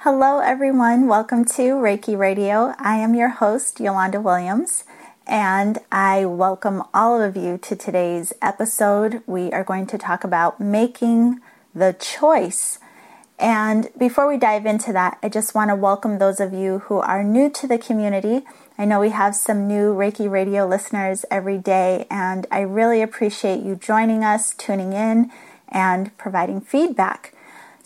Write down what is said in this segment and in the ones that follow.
Hello, everyone. Welcome to Reiki Radio. I am your host, Yolanda Williams, and I welcome all of you to today's episode. We are going to talk about making the choice. And before we dive into that, I just want to welcome those of you who are new to the community. I know we have some new Reiki Radio listeners every day, and I really appreciate you joining us, tuning in, and providing feedback.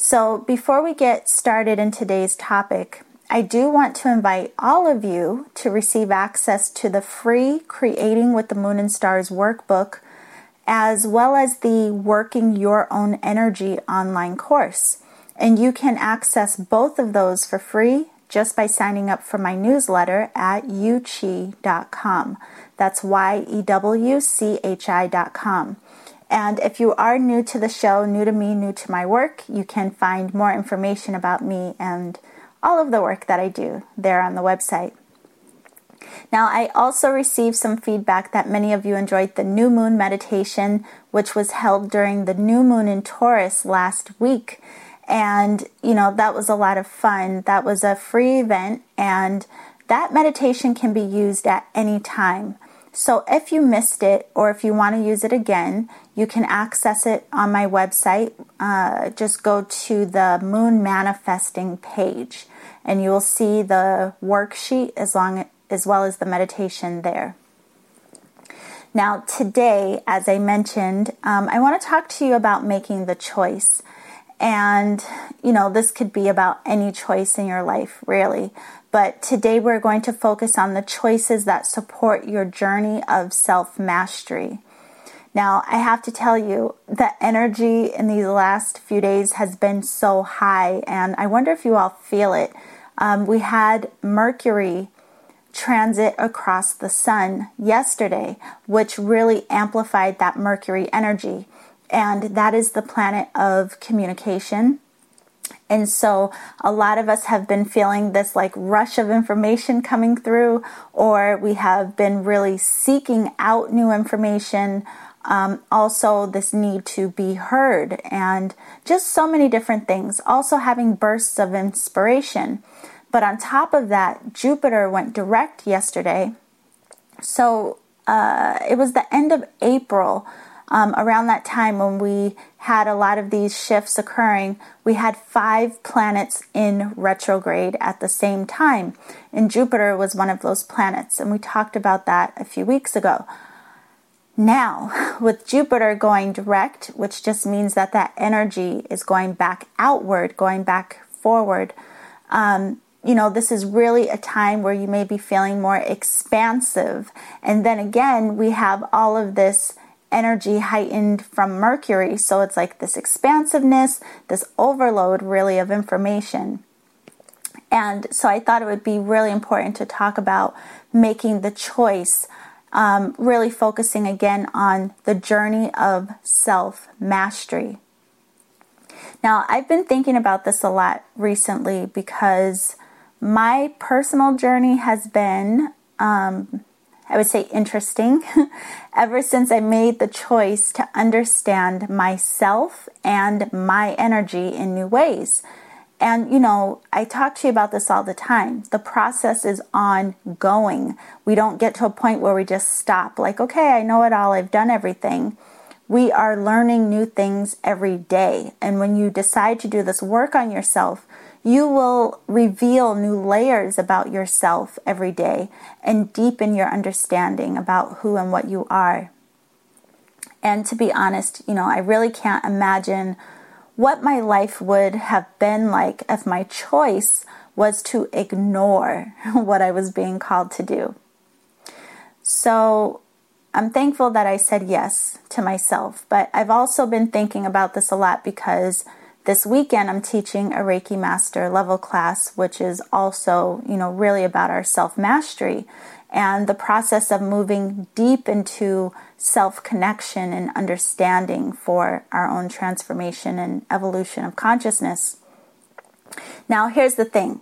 So, before we get started in today's topic, I do want to invite all of you to receive access to the free Creating with the Moon and Stars workbook, as well as the Working Your Own Energy online course. And you can access both of those for free just by signing up for my newsletter at yewchi.com. That's Y E W C H I.com. And if you are new to the show, new to me, new to my work, you can find more information about me and all of the work that I do there on the website. Now, I also received some feedback that many of you enjoyed the new moon meditation, which was held during the new moon in Taurus last week. And, you know, that was a lot of fun. That was a free event, and that meditation can be used at any time. So if you missed it or if you want to use it again, you can access it on my website. Uh, just go to the Moon Manifesting page and you will see the worksheet as long as well as the meditation there. Now, today, as I mentioned, um, I want to talk to you about making the choice. And, you know, this could be about any choice in your life, really. But today we're going to focus on the choices that support your journey of self mastery. Now, I have to tell you, the energy in these last few days has been so high, and I wonder if you all feel it. Um, we had Mercury transit across the sun yesterday, which really amplified that Mercury energy. And that is the planet of communication, and so a lot of us have been feeling this like rush of information coming through, or we have been really seeking out new information. Um, also, this need to be heard, and just so many different things. Also, having bursts of inspiration. But on top of that, Jupiter went direct yesterday. So uh, it was the end of April um, around that time when we had a lot of these shifts occurring, we had five planets in retrograde at the same time. And Jupiter was one of those planets. And we talked about that a few weeks ago. Now, with Jupiter going direct, which just means that that energy is going back outward, going back forward, um, you know, this is really a time where you may be feeling more expansive. And then again, we have all of this energy heightened from Mercury. So it's like this expansiveness, this overload really of information. And so I thought it would be really important to talk about making the choice, um, really focusing again on the journey of self mastery. Now, I've been thinking about this a lot recently because my personal journey has been um, I would say interesting, ever since I made the choice to understand myself and my energy in new ways. And, you know, I talk to you about this all the time. The process is ongoing. We don't get to a point where we just stop, like, okay, I know it all, I've done everything. We are learning new things every day. And when you decide to do this work on yourself, you will reveal new layers about yourself every day and deepen your understanding about who and what you are. And to be honest, you know, I really can't imagine what my life would have been like if my choice was to ignore what I was being called to do. So I'm thankful that I said yes to myself, but I've also been thinking about this a lot because this weekend I'm teaching a Reiki Master level class, which is also, you know, really about our self mastery and the process of moving deep into self connection and understanding for our own transformation and evolution of consciousness. Now, here's the thing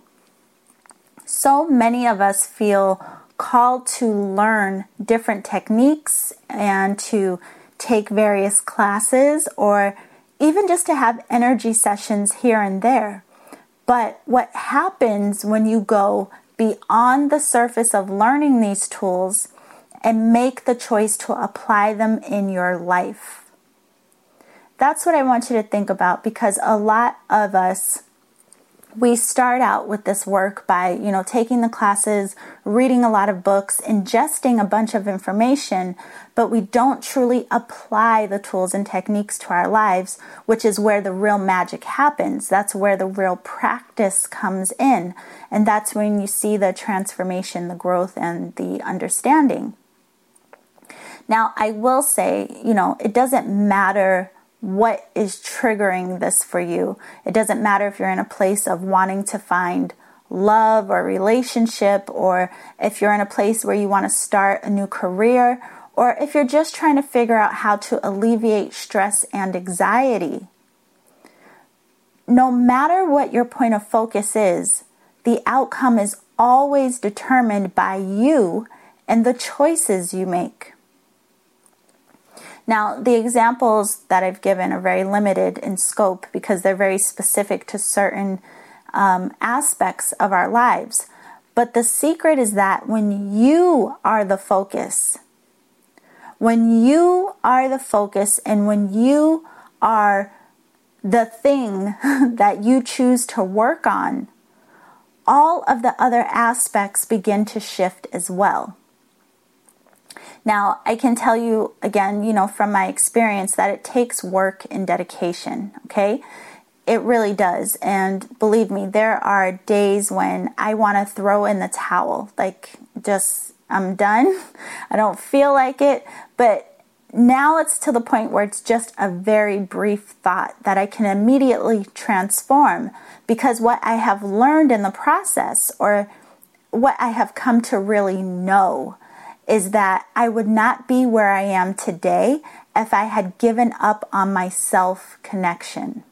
so many of us feel called to learn different techniques and to take various classes or even just to have energy sessions here and there. But what happens when you go beyond the surface of learning these tools and make the choice to apply them in your life? That's what I want you to think about because a lot of us we start out with this work by, you know, taking the classes, reading a lot of books, ingesting a bunch of information, but we don't truly apply the tools and techniques to our lives, which is where the real magic happens. That's where the real practice comes in. And that's when you see the transformation, the growth, and the understanding. Now, I will say, you know, it doesn't matter what is triggering this for you. It doesn't matter if you're in a place of wanting to find love or relationship, or if you're in a place where you want to start a new career, or if you're just trying to figure out how to alleviate stress and anxiety. No matter what your point of focus is, the outcome is always determined by you and the choices you make. Now, the examples that I've given are very limited in scope because they're very specific to certain um, aspects of our lives. But the secret is that when you are the focus, when you are the focus, and when you are the thing that you choose to work on, all of the other aspects begin to shift as well. Now, I can tell you again, you know, from my experience that it takes work and dedication, okay? It really does. And believe me, there are days when I want to throw in the towel. Like, just, I'm done. I don't feel like it. But now it's to the point where it's just a very brief thought that I can immediately transform because what I have learned in the process or what I have come to really know is that I would not be where I am today if I had given up on my self connection.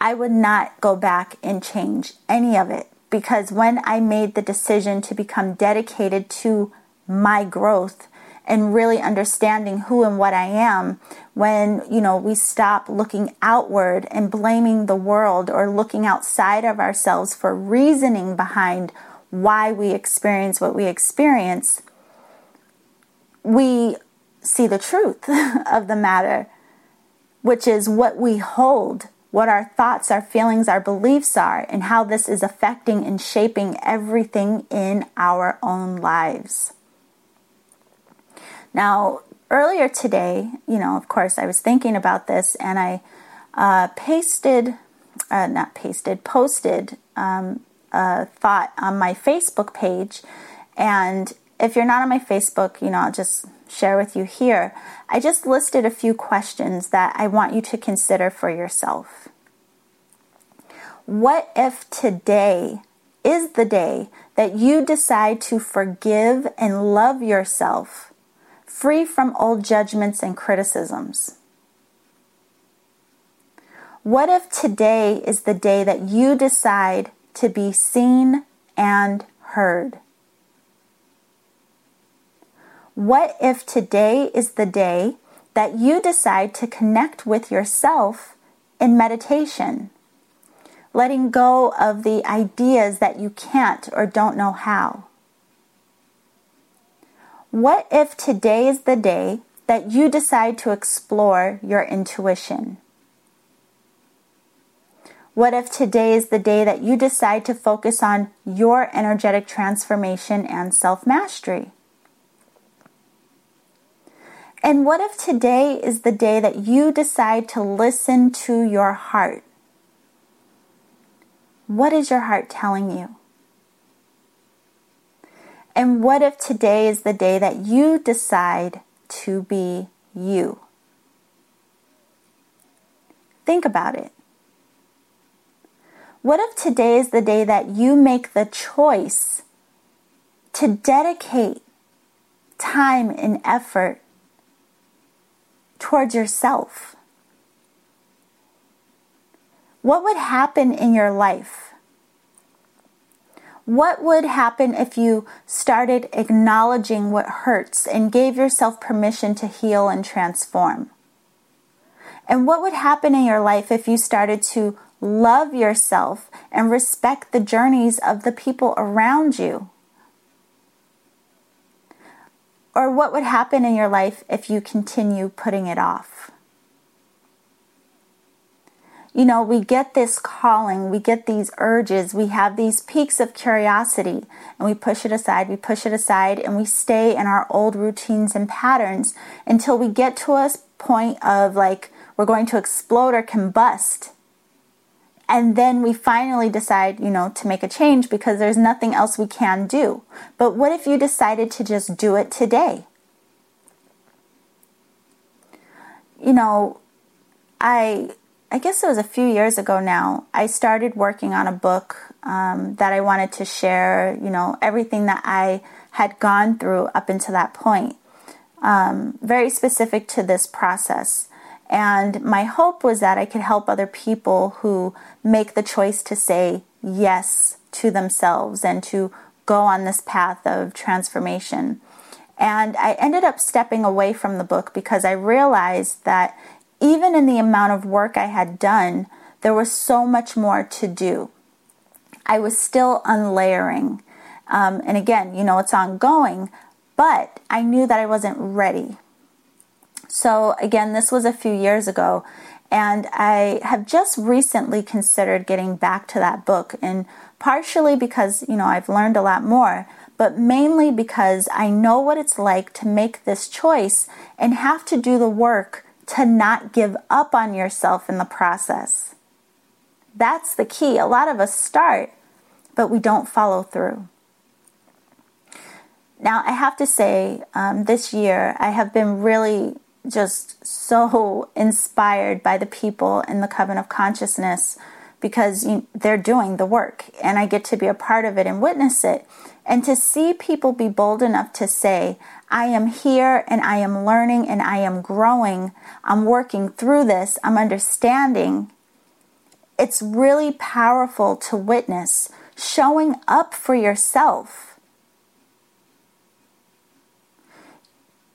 I would not go back and change any of it because when I made the decision to become dedicated to my growth and really understanding who and what I am, when, you know, we stop looking outward and blaming the world or looking outside of ourselves for reasoning behind why we experience what we experience, we see the truth of the matter, which is what we hold, what our thoughts, our feelings, our beliefs are, and how this is affecting and shaping everything in our own lives. Now, earlier today, you know, of course, I was thinking about this and I uh, pasted, uh, not pasted, posted um, thought on my Facebook page. And if you're not on my Facebook, you know, I'll just share with you here. I just listed a few questions that I want you to consider for yourself. What if today is the day that you decide to forgive and love yourself, free from old judgments and criticisms? What if today is the day that you decide to be seen and heard. What if today is the day that you decide to connect with yourself in meditation, letting go of the ideas that you can't or don't know how? What if today is the day that you decide to explore your intuition? What if today is the day that you decide to focus on your energetic transformation and self mastery? And what if today is the day that you decide to listen to your heart? What is your heart telling you? And what if today is the day that you decide to be you? Think about it. What if today is the day that you make the choice to dedicate time and effort towards yourself? What would happen in your life? What would happen if you started acknowledging what hurts and gave yourself permission to heal and transform? And what would happen in your life if you started to love yourself, and respect the journeys of the people around you? Or what would happen in your life if you continue putting it off? You know, we get this calling, we get these urges, we have these peaks of curiosity, and we push it aside, we push it aside, and we stay in our old routines and patterns until we get to a point of like we're going to explode or combust. And then we finally decide, you know, to make a change because there's nothing else we can do. But what if you decided to just do it today? You know, I I guess it was a few years ago now, I started working on a book um, that I wanted to share, you know, everything that I had gone through up until that point, um, very specific to this process. And my hope was that I could help other people who make the choice to say yes to themselves and to go on this path of transformation. And I ended up stepping away from the book because I realized that even in the amount of work I had done, there was so much more to do. I was still unlayering. Um, and again, you know, it's ongoing, but I knew that I wasn't ready. So, again, this was a few years ago, and I have just recently considered getting back to that book, and partially because, you know, I've learned a lot more, but mainly because I know what it's like to make this choice and have to do the work to not give up on yourself in the process. That's the key. A lot of us start, but we don't follow through. Now, I have to say, um, this year I have been really just so inspired by the people in the Coven of Consciousness because you, they're doing the work and I get to be a part of it and witness it. And to see people be bold enough to say, I am here and I am learning and I am growing. I'm working through this. I'm understanding. It's really powerful to witness showing up for yourself.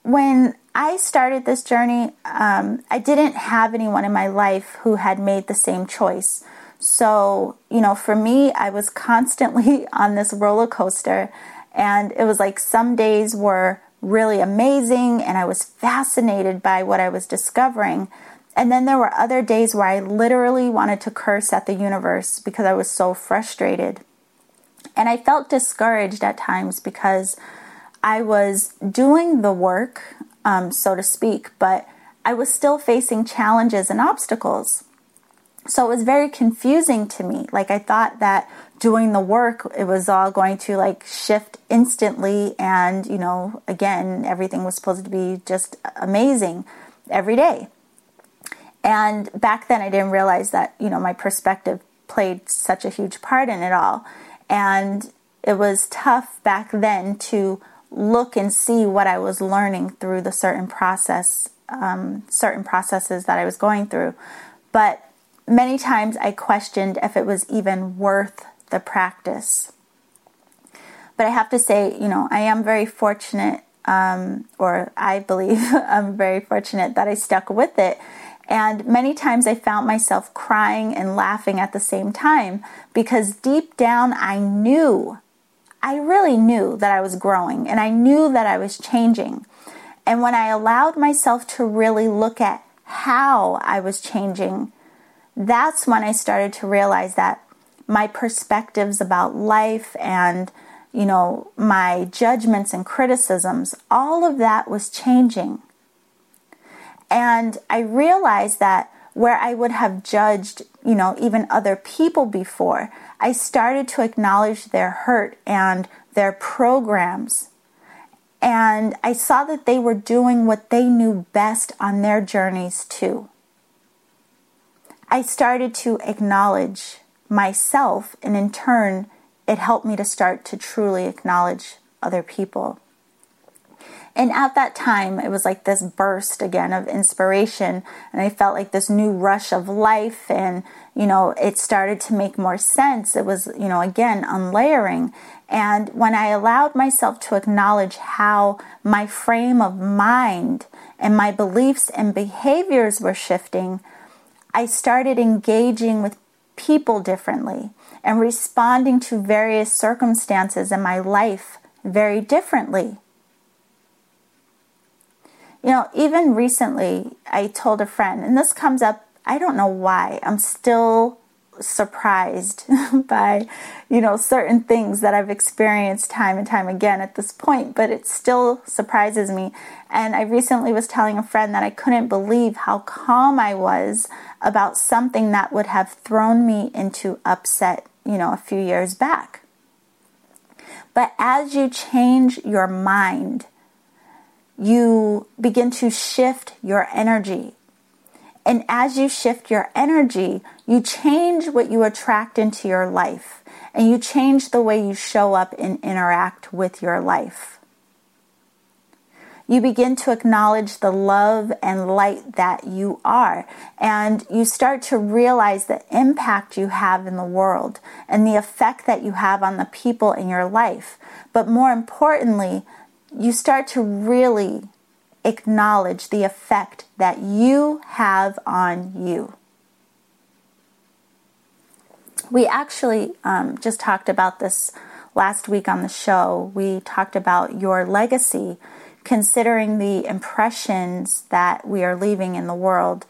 When I started this journey, um, I didn't have anyone in my life who had made the same choice. So, you know, for me, I was constantly on this roller coaster, and it was like some days were really amazing and I was fascinated by what I was discovering. And then there were other days where I literally wanted to curse at the universe because I was so frustrated. And I felt discouraged at times because I was doing the work, um, so to speak, but I was still facing challenges and obstacles. So it was very confusing to me. Like I thought that doing the work, it was all going to like shift instantly. And, you know, again, everything was supposed to be just amazing every day. And back then, I didn't realize that, you know, my perspective played such a huge part in it all. And it was tough back then to look and see what I was learning through the certain process, um, certain processes that I was going through. But many times I questioned if it was even worth the practice. But I have to say, you know, I am very fortunate, um, or I believe I'm very fortunate that I stuck with it. And many times I found myself crying and laughing at the same time because deep down I knew, I really knew that I was growing and I knew that I was changing. And when I allowed myself to really look at how I was changing, that's when I started to realize that my perspectives about life and you know my judgments and criticisms all of that was changing and i realized that where i would have judged you know even other people before i started to acknowledge their hurt and their programs and i saw that they were doing what they knew best on their journeys too i started to acknowledge myself, and in turn, it helped me to start to truly acknowledge other people. And at that time, it was like this burst again of inspiration, and I felt like this new rush of life, and you know, it started to make more sense. It was, you know, again, unlayering. And when I allowed myself to acknowledge how my frame of mind and my beliefs and behaviors were shifting, I started engaging with people differently and responding to various circumstances in my life very differently. You know, even recently, I told a friend, and this comes up, I don't know why, I'm still surprised by, you know, certain things that I've experienced time and time again at this point, but it still surprises me. And I recently was telling a friend that I couldn't believe how calm I was about something that would have thrown me into upset, you know, a few years back. But as you change your mind, you begin to shift your energy. And as you shift your energy, you change what you attract into your life and you change the way you show up and interact with your life. You begin to acknowledge the love and light that you are, and you start to realize the impact you have in the world and the effect that you have on the people in your life. But more importantly, you start to really acknowledge the effect that you have on you. We actually um, just talked about this last week on the show. We talked about your legacy, considering the impressions that we are leaving in the world.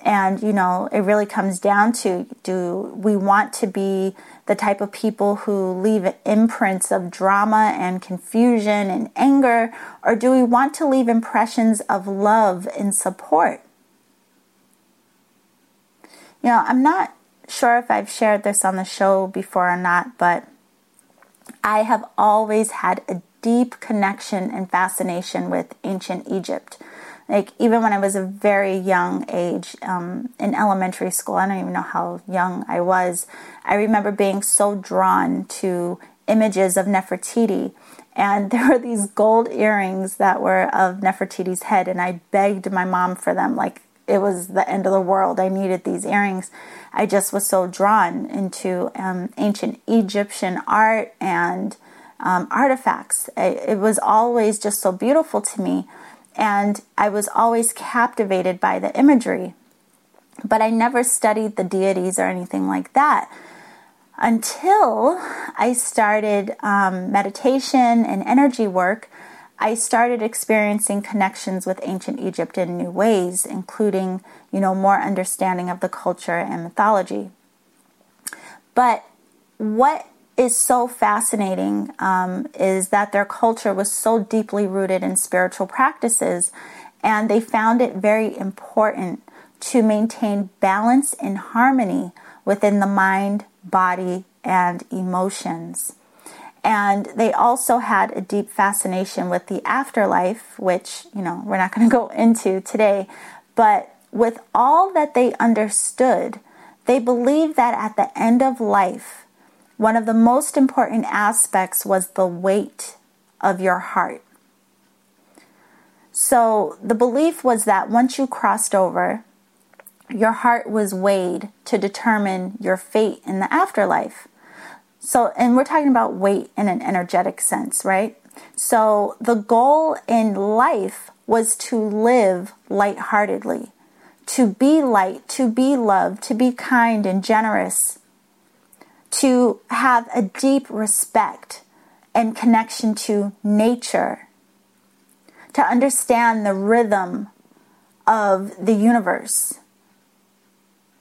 And, you know, it really comes down to do we want to be the type of people who leave imprints of drama and confusion and anger, or do we want to leave impressions of love and support? You know, I'm not sure if I've shared this on the show before or not, but I have always had a deep connection and fascination with ancient Egypt like even when I was a very young age um, in elementary school, I don't even know how young I was. I remember being so drawn to images of Nefertiti, and there were these gold earrings that were of Nefertiti's head, and I begged my mom for them, like it was the end of the world. I needed these earrings. I just was so drawn into um, ancient Egyptian art and um, artifacts. It, it was always just so beautiful to me and I was always captivated by the imagery. But I never studied the deities or anything like that until I started um, meditation and energy work. I started experiencing connections with ancient Egypt in new ways, including, you know, more understanding of the culture and mythology. But what is so fascinating um, is that their culture was so deeply rooted in spiritual practices, and they found it very important to maintain balance and harmony within the mind, body, and emotions. And they also had a deep fascination with the afterlife, which, you know, we're not going to go into today. But with all that they understood, they believed that at the end of life, one of the most important aspects was the weight of your heart. So the belief was that once you crossed over, your heart was weighed to determine your fate in the afterlife. So, and we're talking about weight in an energetic sense, right? So the goal in life was to live lightheartedly, to be light, to be loved, to be kind and generous, to have a deep respect and connection to nature, to understand the rhythm of the universe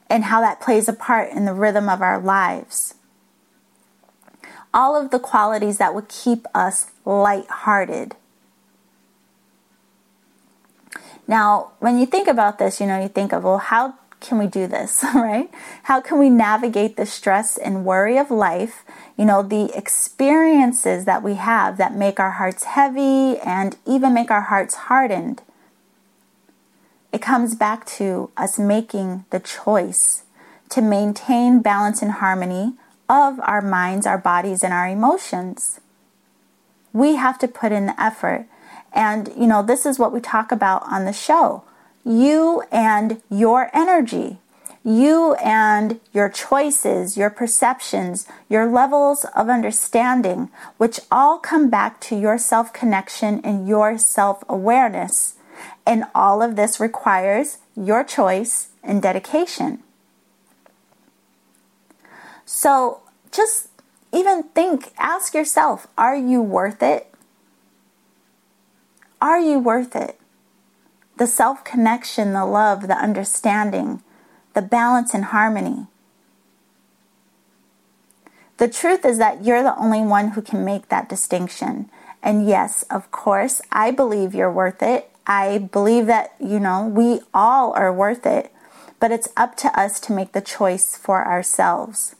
and how that plays a part in the rhythm of our lives. All of the qualities that would keep us light-hearted. Now, when you think about this, you know, you think of, well, how can we do this, right? How can we navigate the stress and worry of life? You know, the experiences that we have that make our hearts heavy and even make our hearts hardened. It comes back to us making the choice to maintain balance and harmony of our minds, our bodies, and our emotions. We have to put in the effort. And, you know, this is what we talk about on the show you and your energy, you and your choices, your perceptions, your levels of understanding, which all come back to your self connection and your self awareness. And all of this requires your choice and dedication. So just even think, ask yourself, are you worth it? Are you worth it? The self connection, the love, the understanding, the balance and harmony. The truth is that you're the only one who can make that distinction. And yes, of course, I believe you're worth it. I believe that, you know, we all are worth it, but it's up to us to make the choice for ourselves.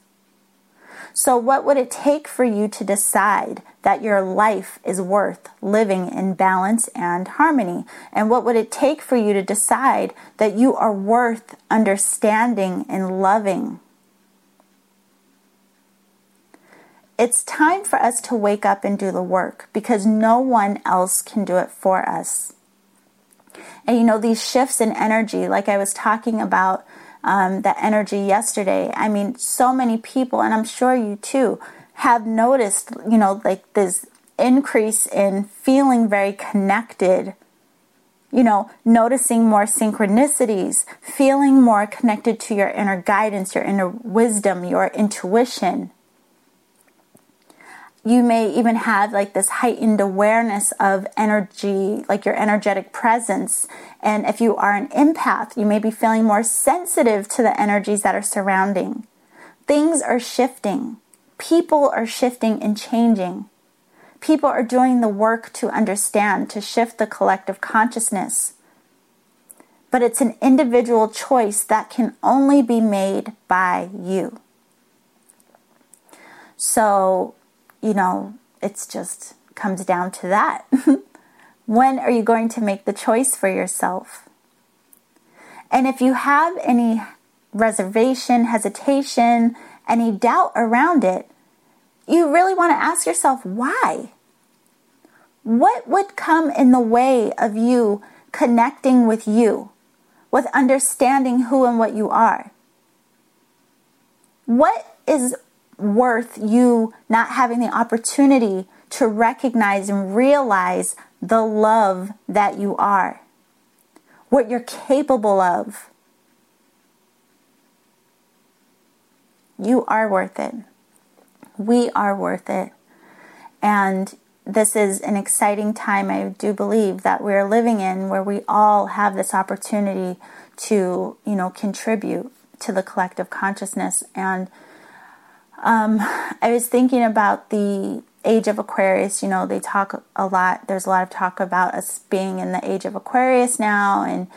So, what would it take for you to decide that your life is worth living in balance and harmony? And what would it take for you to decide that you are worth understanding and loving? It's time for us to wake up and do the work because no one else can do it for us. And you know, these shifts in energy, like I was talking about um, that energy yesterday, I mean, so many people, and I'm sure you too, have noticed, you know, like this increase in feeling very connected you know, noticing more synchronicities, feeling more connected to your inner guidance, your inner wisdom, your intuition you may even have like this heightened awareness of energy, like your energetic presence. And if you are an empath, you may be feeling more sensitive to the energies that are surrounding. Things are shifting, people are shifting and changing. People are doing the work to understand, to shift the collective consciousness. But it's an individual choice that can only be made by you. So, you know, it's just comes down to that. when are you going to make the choice for yourself? And if you have any reservation, hesitation, any doubt around it, you really want to ask yourself why? What would come in the way of you connecting with you, with understanding who and what you are? What is worth you not having the opportunity to recognize and realize the love that you are, what you're capable of. You are worth it. We are worth it. And this is an exciting time, I do believe, that we're living in where we all have this opportunity to, you know, contribute to the collective consciousness. And um, I was thinking about the age of Aquarius. You know, they talk a lot, there's a lot of talk about us being in the age of Aquarius now and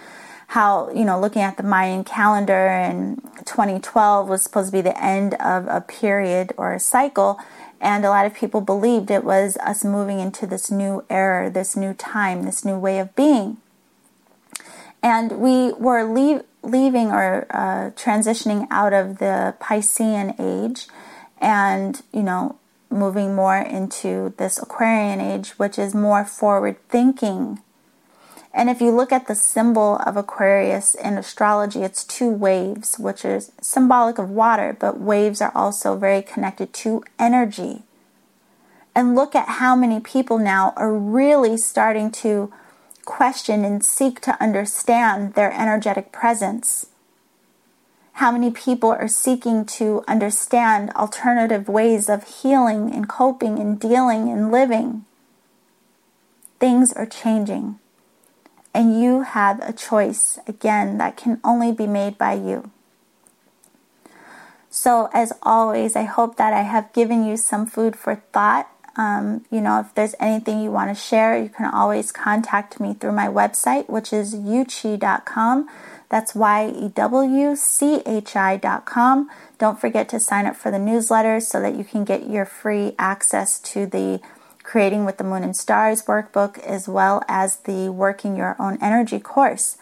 how, you know, looking at the Mayan calendar and 2012 was supposed to be the end of a period or a cycle. And a lot of people believed it was us moving into this new era, this new time, this new way of being. And we were leave, leaving or uh, transitioning out of the Piscean age and, you know, moving more into this Aquarian age, which is more forward thinking. And if you look at the symbol of Aquarius in astrology, it's two waves, which is symbolic of water, but waves are also very connected to energy. And look at how many people now are really starting to question and seek to understand their energetic presence how many people are seeking to understand alternative ways of healing and coping and dealing and living. Things are changing. And you have a choice, again, that can only be made by you. So, as always, I hope that I have given you some food for thought. Um, you know, if there's anything you want to share, you can always contact me through my website, which is yewchi.com. That's Y-E-W-C-H-I.com. Don't forget to sign up for the newsletter so that you can get your free access to the Creating with the Moon and Stars workbook as well as the Working Your Own Energy course.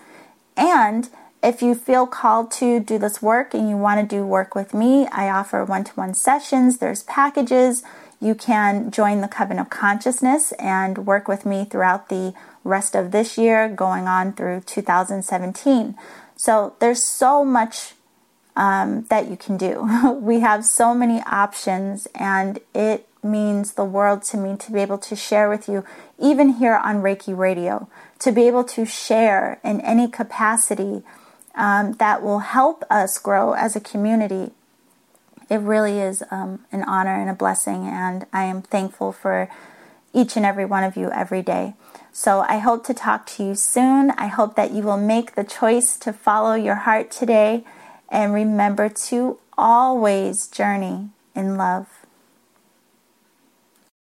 And if you feel called to do this work and you want to do work with me, I offer one to one sessions, there's packages. You can join the Coven of Consciousness and work with me throughout the rest of this year, going on through 2017. So there's so much um, that you can do. we have so many options, and it means the world to me to be able to share with you, even here on Reiki Radio, to be able to share in any capacity um, that will help us grow as a community it really is um, an honor and a blessing, and I am thankful for each and every one of you every day. So I hope to talk to you soon. I hope that you will make the choice to follow your heart today and remember to always journey in love.